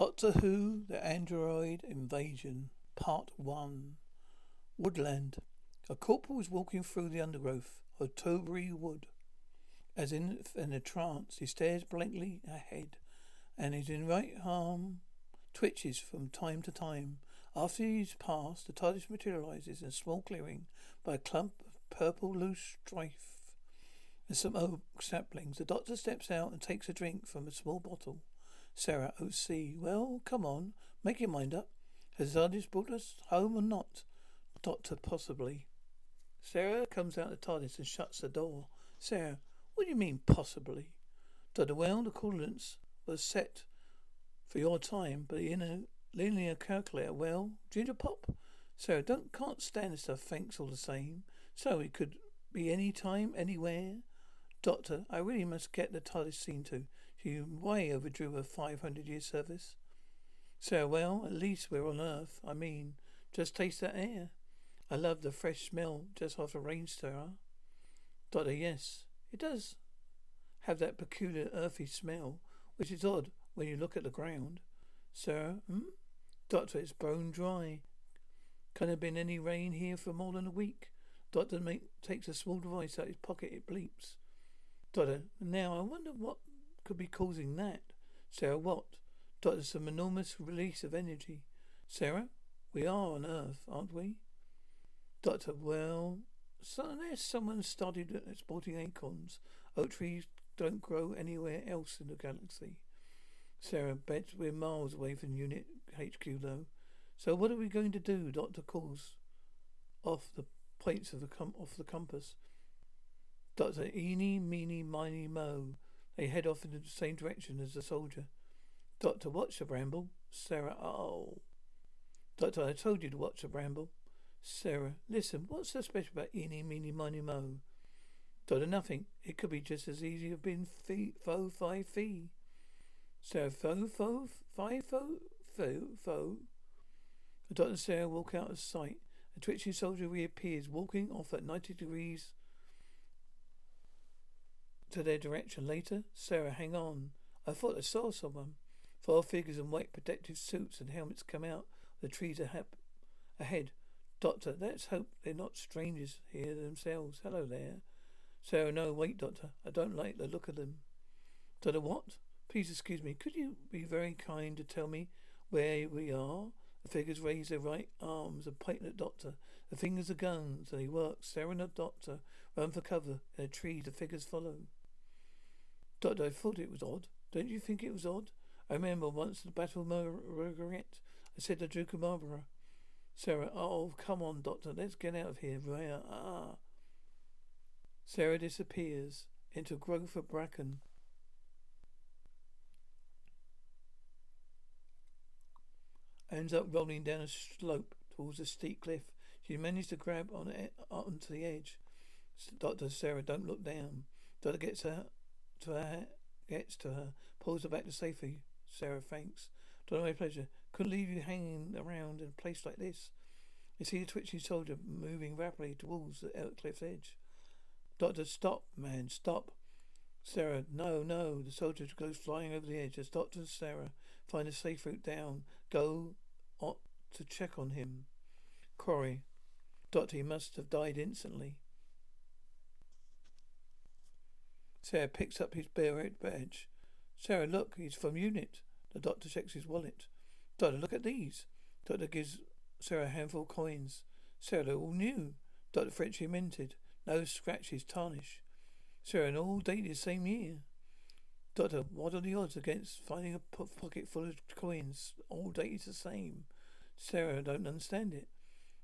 Doctor Who The Android Invasion Part 1 Woodland A corporal is walking through the undergrowth of Toberry Wood. As in, in a trance, he stares blankly ahead, and his right arm twitches from time to time. After he's passed, the TARDIS materializes in a small clearing by a clump of purple loose strife and some oak saplings. The doctor steps out and takes a drink from a small bottle. Sarah, O.C. Well, come on, make your mind up. Has TARDIS brought us home or not? Doctor, possibly. Sarah comes out of the TARDIS and shuts the door. Sarah, what do you mean, possibly? Doctor, well, the coordinates was set for your time, but in a linear calculator, well, ginger pop? Sarah, don't, can't stand this stuff, thanks all the same. So it could be any time, anywhere. Doctor, I really must get the TARDIS seen to. She way overdrew her 500 year service. So, well, at least we're on Earth. I mean, just taste that air. I love the fresh smell just after rain stir. Doctor, yes, it does have that peculiar earthy smell, which is odd when you look at the ground. Sir, hmm? Doctor, it's bone dry. Can have been any rain here for more than a week? Doctor make, takes a small device out of his pocket. It bleeps. Doctor, now I wonder what could be causing that? Sarah, what? Doctor, some enormous release of energy. Sarah, we are on Earth, aren't we? Doctor, well, so unless someone started exporting acorns, oak trees don't grow anywhere else in the galaxy. Sarah bets we're miles away from Unit HQ though. So what are we going to do? Doctor calls off the plates of the com- off the compass. Doctor, eeny, meeny, miny, mo. They head off in the same direction as the soldier. Doctor, watch the bramble. Sarah, oh. Doctor, I told you to watch the bramble. Sarah, listen, what's so special about eeny, meeny, miny, mo? Doctor, nothing. It could be just as easy have been fee, fo, fi, fee. Sarah, fo, fo, fi, fo, fo, fo. The doctor and Sarah walk out of sight. A twitching soldier reappears, walking off at 90 degrees to their direction. Later, Sarah, hang on. I thought I saw someone. Four figures in white protective suits and helmets come out. The trees are ahead. Doctor, let's hope they're not strangers here themselves. Hello there. Sarah, no, wait, Doctor. I don't like the look of them. Doctor, what? Please excuse me. Could you be very kind to tell me where we are? The figures raise their right arms and point at Doctor. The fingers are guns, and he works. Sarah and the Doctor run for cover. In a tree, the figures follow. Doctor, I thought it was odd. Don't you think it was odd? I remember once the Battle of Malplaquet, I said to Duke of Marlborough, Sarah, oh, come on, Doctor, let's get out of here. Ah. Sarah disappears into a growth of bracken. Ends up rolling down a slope towards a steep cliff. She manages to grab on onto the edge. Doctor Sarah, don't look down. Doctor gets her to her, gets to her, pulls her back to safety. Sarah thanks. Don't my pleasure. Couldn't leave you hanging around in a place like this. You see the twitching soldier moving rapidly towards the cliff's edge. Doctor, stop, man, stop. Sarah, no, no. The soldier goes flying over the edge as Doctor and Sarah find a safe route down. Go to check on him. Corey, Doctor, he must have died instantly. Sarah picks up his beret badge. Sarah, look, he's from UNIT. The doctor checks his wallet. Doctor, look at these. Doctor gives Sarah a handful of coins. Sarah, they're all new. Doctor freshly minted. No scratches, tarnish. Sarah, and all dated the same year. Doctor, what are the odds against finding a pocket full of coins, all dated the same? Sarah, don't understand it.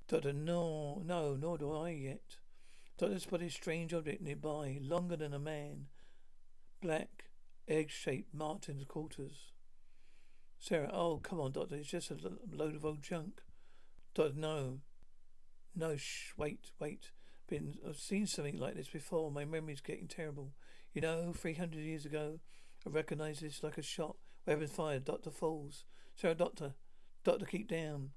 Doctor, no, no, nor do I yet. Doctor spotted a strange object nearby, longer than a man. Black, egg-shaped Martin's quarters. Sarah, oh, come on, Doctor, it's just a load of old junk. Doctor, no. No, shh, wait, wait. Been, I've seen something like this before. My memory's getting terrible. You know, 300 years ago, I recognized this like a shot. Weapons fired. Doctor falls. Sarah, Doctor. Doctor, keep down.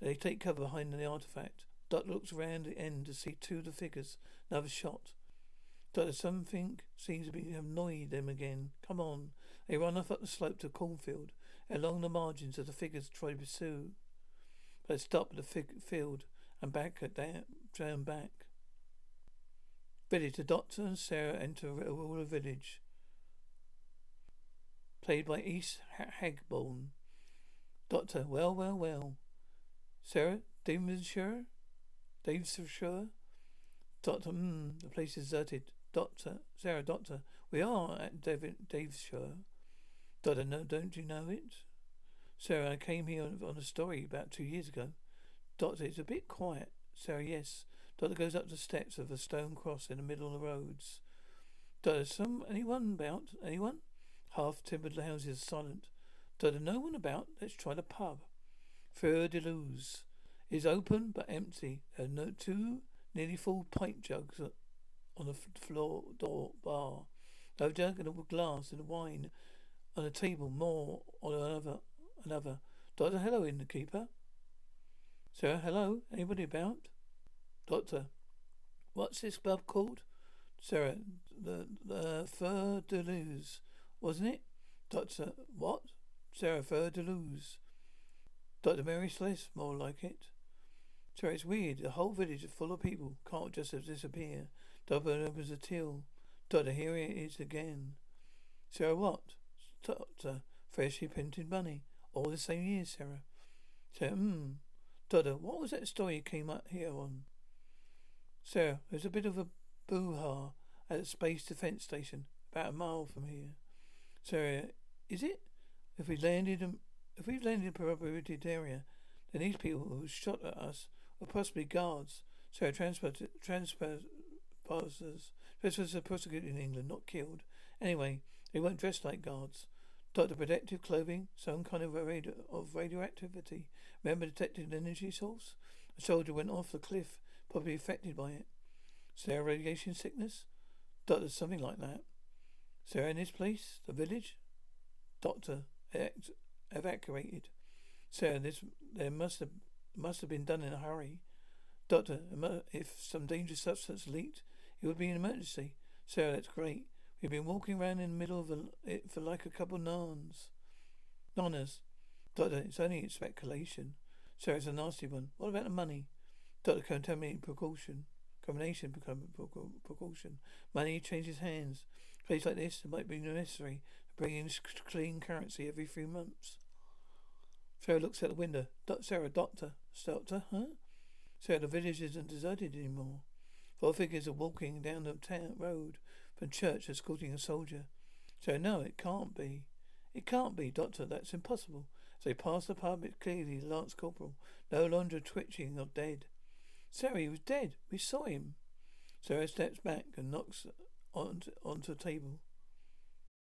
They take cover behind the artifact. Doctor looks around the end to see two of the figures. Another shot. Doctor, something seems to be annoyed them again. Come on. They run off up the slope to cornfield. Along the margins of the figures try to pursue. But stop at the fig- field and back at that, down back. Village. The doctor and Sarah enter a rural village. Played by East Hagbourne. Doctor, well, well, well. Sarah, Devesham? Devesham? Doctor, hmm, the place is deserted. Doctor, Sarah, Doctor, we are at David, Devesham. Doctor, no, don't you know it? Sarah, I came here on, on a story about two years ago. Doctor, it's a bit quiet. Sarah, yes. Doctor goes up the steps of a stone cross in the middle of the roads. Doctor, some anyone about? Anyone? Half timbered houses silent. Doctor, no one about. Let's try the pub. Fleur de Lys is open but empty. There are no two nearly full pint jugs uh, on the floor door bar. No jug and a glass and wine on a table. More on another. Another. Doctor, hello, innkeeper. Sir, hello. Anybody about? Doctor, what's this club called? Sarah, the the Fleur de Lys, wasn't it? Doctor, what? Sarah Fleur de Lys. Dr. Mary Celeste, more like it. So it's weird. The whole village is full of people. Can't just disappear. Doctor opens a till. Doctor, here it is again. Sarah, what? Doctor, freshly printed money. All the same year, Sarah. Sarah, hmm. Doctor, what was that story you came up here on? Sarah, there's a bit of a boo-ha at the Space Defence Station, about a mile from here. Sarah, is it? If we landed if we landed in a prohibited area, then these people who shot at us were possibly guards. So transport transporters trespassers are prosecuted in England, not killed. Anyway, they weren't dressed like guards. Doctor protective clothing, some kind of radio, of radioactivity. Remember detected an energy source? A soldier went off the cliff, probably affected by it. Sarah radiation sickness? Doctor, something like that. Sarah in this place? The village? Doctor, evacuated. Sir, this there must have must have been done in a hurry. Doctor, if some dangerous substance leaked, it would be an emergency. Sir, that's great. We've been walking around in the middle of it for like a couple of nuns. Nonnas. Doctor, it's only speculation. Sir, it's a nasty one. What about the money? Doctor, contaminating precaution. Combination precaution. Money changes hands. Place like this, it might be necessary to bring in clean currency every few months. Sarah looks out the window. Sarah, doctor. Doctor, huh? Sarah, the village isn't deserted anymore. Four figures are walking down the town road from church escorting a soldier. So no, it can't be. It can't be, doctor. That's impossible. As they pass the pub, it's clearly Lance Corporal, no longer twitching or dead. Sarah, he was dead. We saw him. Sarah steps back and knocks onto, onto a table.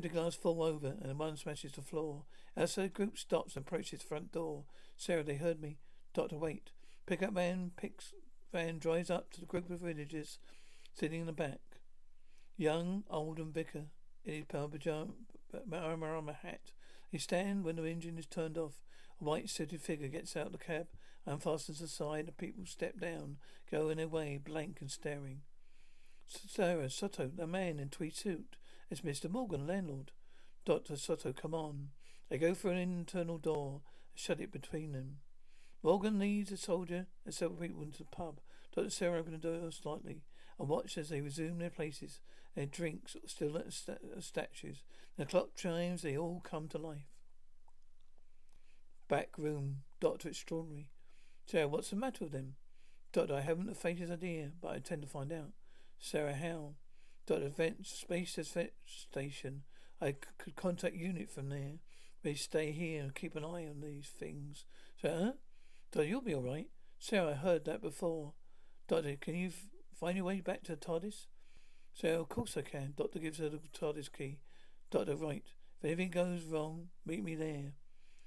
The glass fall over and one smashes the floor. As the group stops and approaches the front door, Sarah, they heard me. Doctor, wait. Pickup man picks van drives up to the group of villagers sitting in the back. Young, old, and vicar in his pajama armor hat. They stand when the engine is turned off. A white suited figure gets out of the cab, unfastens the side, and people step down, going their way, blank and staring. Sarah, Soto, the man in tweed suit. It's Mr. Morgan, landlord. Dr. Soto, come on. They go for an internal door, and shut it between them. Morgan leads a soldier and several people into the pub. Dr. Sarah opened the door slightly and watched as they resume their places. Their drinks still at st- statues. The clock chimes, they all come to life. Back room, Doctor Extraordinary. Sarah, what's the matter with them? Doctor, I haven't the faintest idea, but I intend to find out. Sarah, how? Doctor, Vent Space Station. I could contact unit from there. They stay here and keep an eye on these things. So, huh? Doctor, you'll be all right. Sarah, I heard that before. Doctor, can you f- find your way back to the TARDIS? Sarah, of course I can. Doctor gives her the TARDIS key. Doctor, right. If anything goes wrong, meet me there.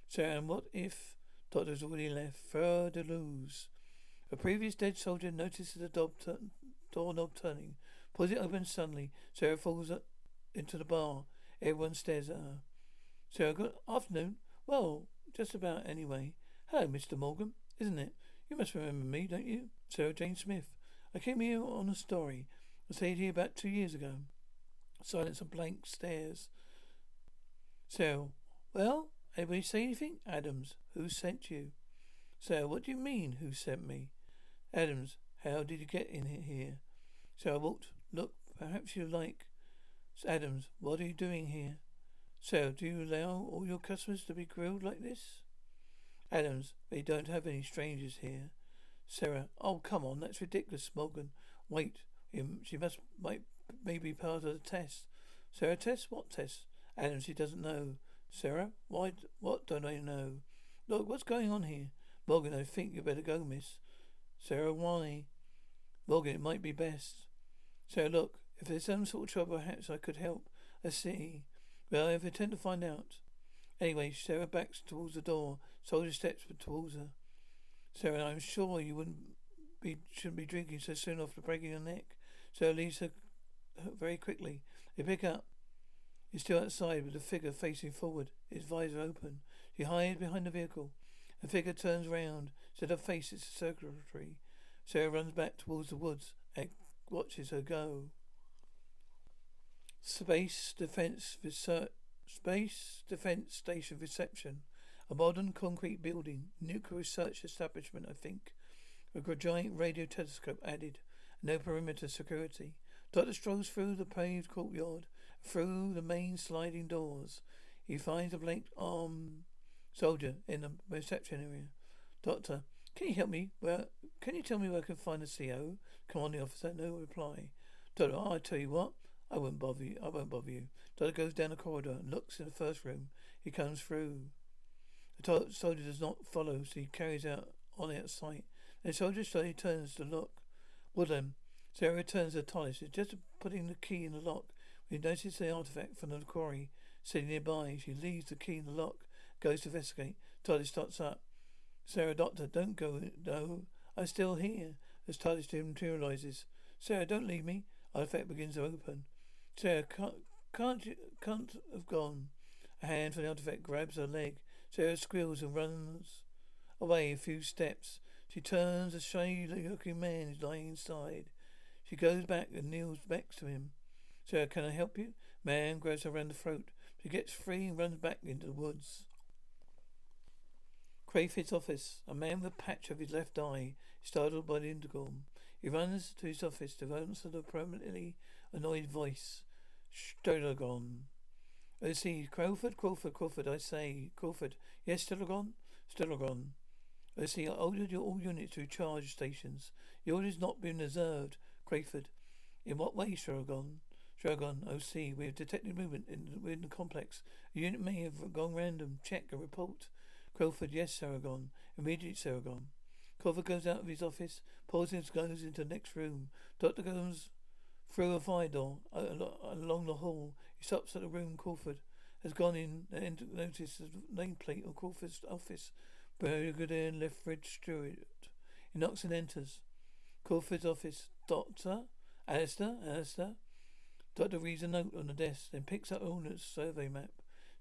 Sarah, and what if Doctor's already left? Fleur de Lys. A previous dead soldier notices the door doorknob turning. Pulls it open suddenly. Sarah falls into the bar. Everyone stares at her. Sarah, good afternoon. Well, just about anyway. Hello, Mr. Morgan, isn't it? You must remember me, don't you? Sarah Jane Smith. I came here on a story. I stayed here about two years ago. Silence and blank stares. Sarah, well, anybody say anything? Adams, who sent you? Sarah, what do you mean, who sent me? Adams, how did you get in here? Sarah walked. Perhaps you like. Adams, what are you doing here? Sarah, do you allow all your customers to be grilled like this? Adams, they don't have any strangers here. Sarah, oh come on, that's ridiculous, Morgan. Wait, she must might maybe be part of the test. Sarah, test what test? Adams, she doesn't know. Sarah, why? What don't I know? Look, what's going on here? Morgan, I think you better go, miss. Sarah, why? Morgan, it might be best. Sarah, look, if there's some sort of trouble, perhaps I could help. I see. Well, I intend to find out. Anyway, Sarah backs towards the door. Soldier steps towards her. Sarah, I'm sure you wouldn't be shouldn't be drinking so soon after breaking your neck. Sarah leaves her very quickly. They pick up. He's still outside with the figure facing forward, his visor open. She hides behind the vehicle. The figure turns round. Instead of face, it's the secretary. Sarah runs back towards the woods and watches her go. Space Defense Research Space Defense Station Reception. A modern concrete building. Nuclear research establishment, I think. A giant radio telescope added. No perimeter security. Doctor strolls through the paved courtyard, through the main sliding doors. He finds a blank arm soldier in the reception area. Doctor, can you help me? Well, can you tell me where I can find the CO? Commanding officer, no reply. Doctor, oh, I tell you what, I won't bother you. I won't bother you. Doctor goes down the corridor and looks in the first room. He comes through. The soldier does not follow, so he carries out on it sight. The soldier slowly turns to look. Woodland. Um, Sarah returns to the TARDIS. She's just putting the key in the lock. We notice the artifact from the quarry sitting nearby. She leaves the key in the lock, goes to investigate. TARDIS starts up. Sarah, Doctor, don't go. No, I'm still here. As TARDIS materializes. Sarah, don't leave me. Artifact begins to open. Sarah, can't, can't you, can't have gone. A hand from the artifact grabs her leg. Sarah squeals and runs away a few steps. She turns, a shiny looking man is lying inside. She goes back and kneels next to him. Sarah, can I help you? Man grabs her around the throat. She gets free and runs back into the woods. Crayford's office. A man with a patch of his left eye startled by the intercom. He runs to his office to answer the permanently annoyed voice. Sturlagon. I see. Crayford, Crayford, Crayford, I say. Crayford. Yes, Sturlagon? Sturlagon. I see. I ordered your all units to charge stations. The order's not been observed. Crayford. In what way, Sturlagon? Sturlagon, OC. We have detected movement in, within the complex. A unit may have gone random. Check a report. Crayford, yes, Saragon. Immediate, Saragon. Crayford goes out of his office, pauses, goes into the next room. Doctor goes through a door along the hall. He stops at the room Crayford has gone in uh, and notices the nameplate of Crayford's office. Brigadier Lethbridge Stewart. He knocks and enters. Crayford's office. Doctor? Alistair? Alistair? Doctor reads a note on the desk, then picks up Ordnance survey map.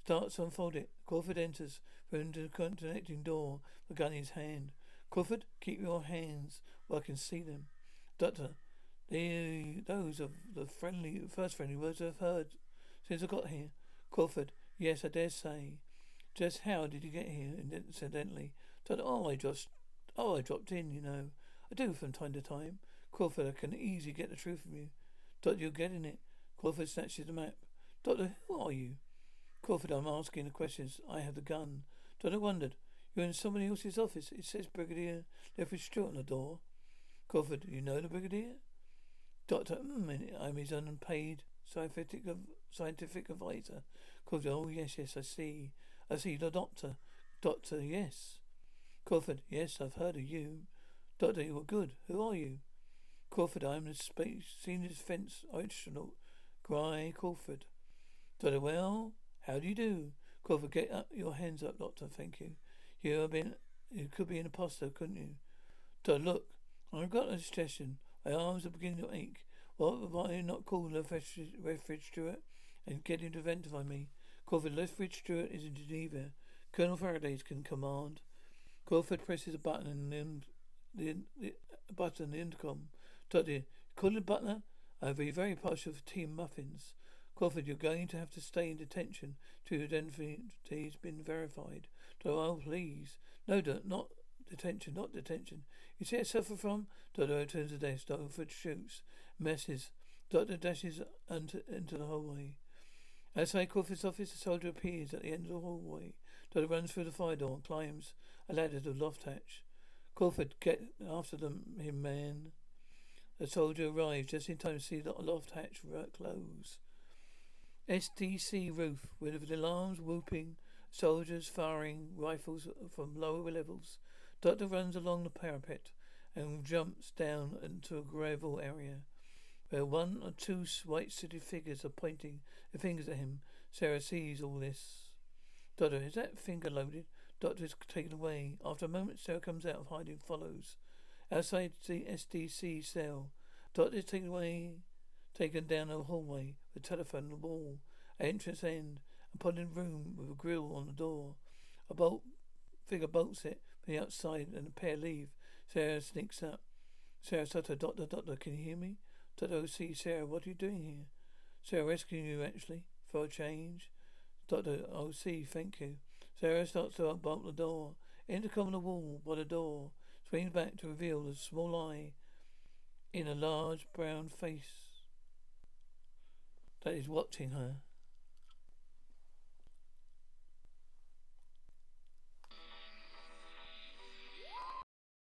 Starts to unfold it. Crayford enters from the connecting door, the gun in his hand. Crayford, keep your hands where I can see them. Doctor, those uh, are the friendly, first friendly words I've heard since I got here. Crayford, yes, I dare say. Just how did you get here, incidentally? Doctor, oh, I just Oh, I dropped in, you know. I do from time to time. Crayford, I can easily get the truth from you. Doctor, you're getting it. Crayford snatches the map. Doctor, who are you? Crayford, I'm asking the questions. I have the gun. Doctor wondered. You're in somebody else's office. It says Brigadier Lethbridge Stewart on the door. Crayford, you know the Brigadier? Doctor, mm, I'm his unpaid scientific scientific advisor. Crayford, oh yes, yes, I see. I see the doctor. Doctor, yes. Crayford, yes, I've heard of you. Doctor, you are good. Who are you? Crayford, I'm the space senior defense astronaut. Guy Crayford. Doctor, well, how do you do? Crayford, get up your hands up, Doctor, thank you. You have been you could be an impostor, couldn't you? Doctor, look, I've got a suggestion. My arms are beginning to ache. If I not call Lethbridge Stewart and get him to identify me? Crayford, Lethbridge Stewart is in Geneva. Colonel Faraday's can command. Crayford presses a button in the, the, the button the intercom. Doctor, Colin Butler, I'll be very partial for team muffins. Crayford, you're going to have to stay in detention till your identity's been verified. Doctor, oh please. No, not detention, not detention. You see I suffer from? Doctor turns to desk. Doctor shoots. Messes. Doctor dashes into, into the hallway. Outside Crayford's office, a soldier appears at the end of the hallway. Doctor runs through the fire door and climbs a ladder to the loft hatch. Crayford, get after them, him man. The soldier arrives just in time to see the loft hatch close. SDC roof with alarms whooping, soldiers firing rifles from lower levels. Doctor runs along the parapet and jumps down into a gravel area where one or two white suited figures are pointing their fingers at him. Sarah sees all this. Doctor, is that finger loaded? Doctor is taken away. After a moment, Sarah comes out of hiding, follows. Outside the SDC cell, Doctor is taken away, taken down a hallway with a telephone on the wall, an entrance end, a room with a grill on the door. A bolt figure bolts it the outside, and the pair leave. Sarah sneaks up. Sarah Sutter, Doctor, Doctor, can you hear me? Doctor OC, Sarah, what are you doing here? Sarah, rescuing you actually, for a change. Doctor OC, thank you. Sarah starts to unbolt the door. Intercom on the wall by the door swings back to reveal a small eye in a large brown face that is watching her.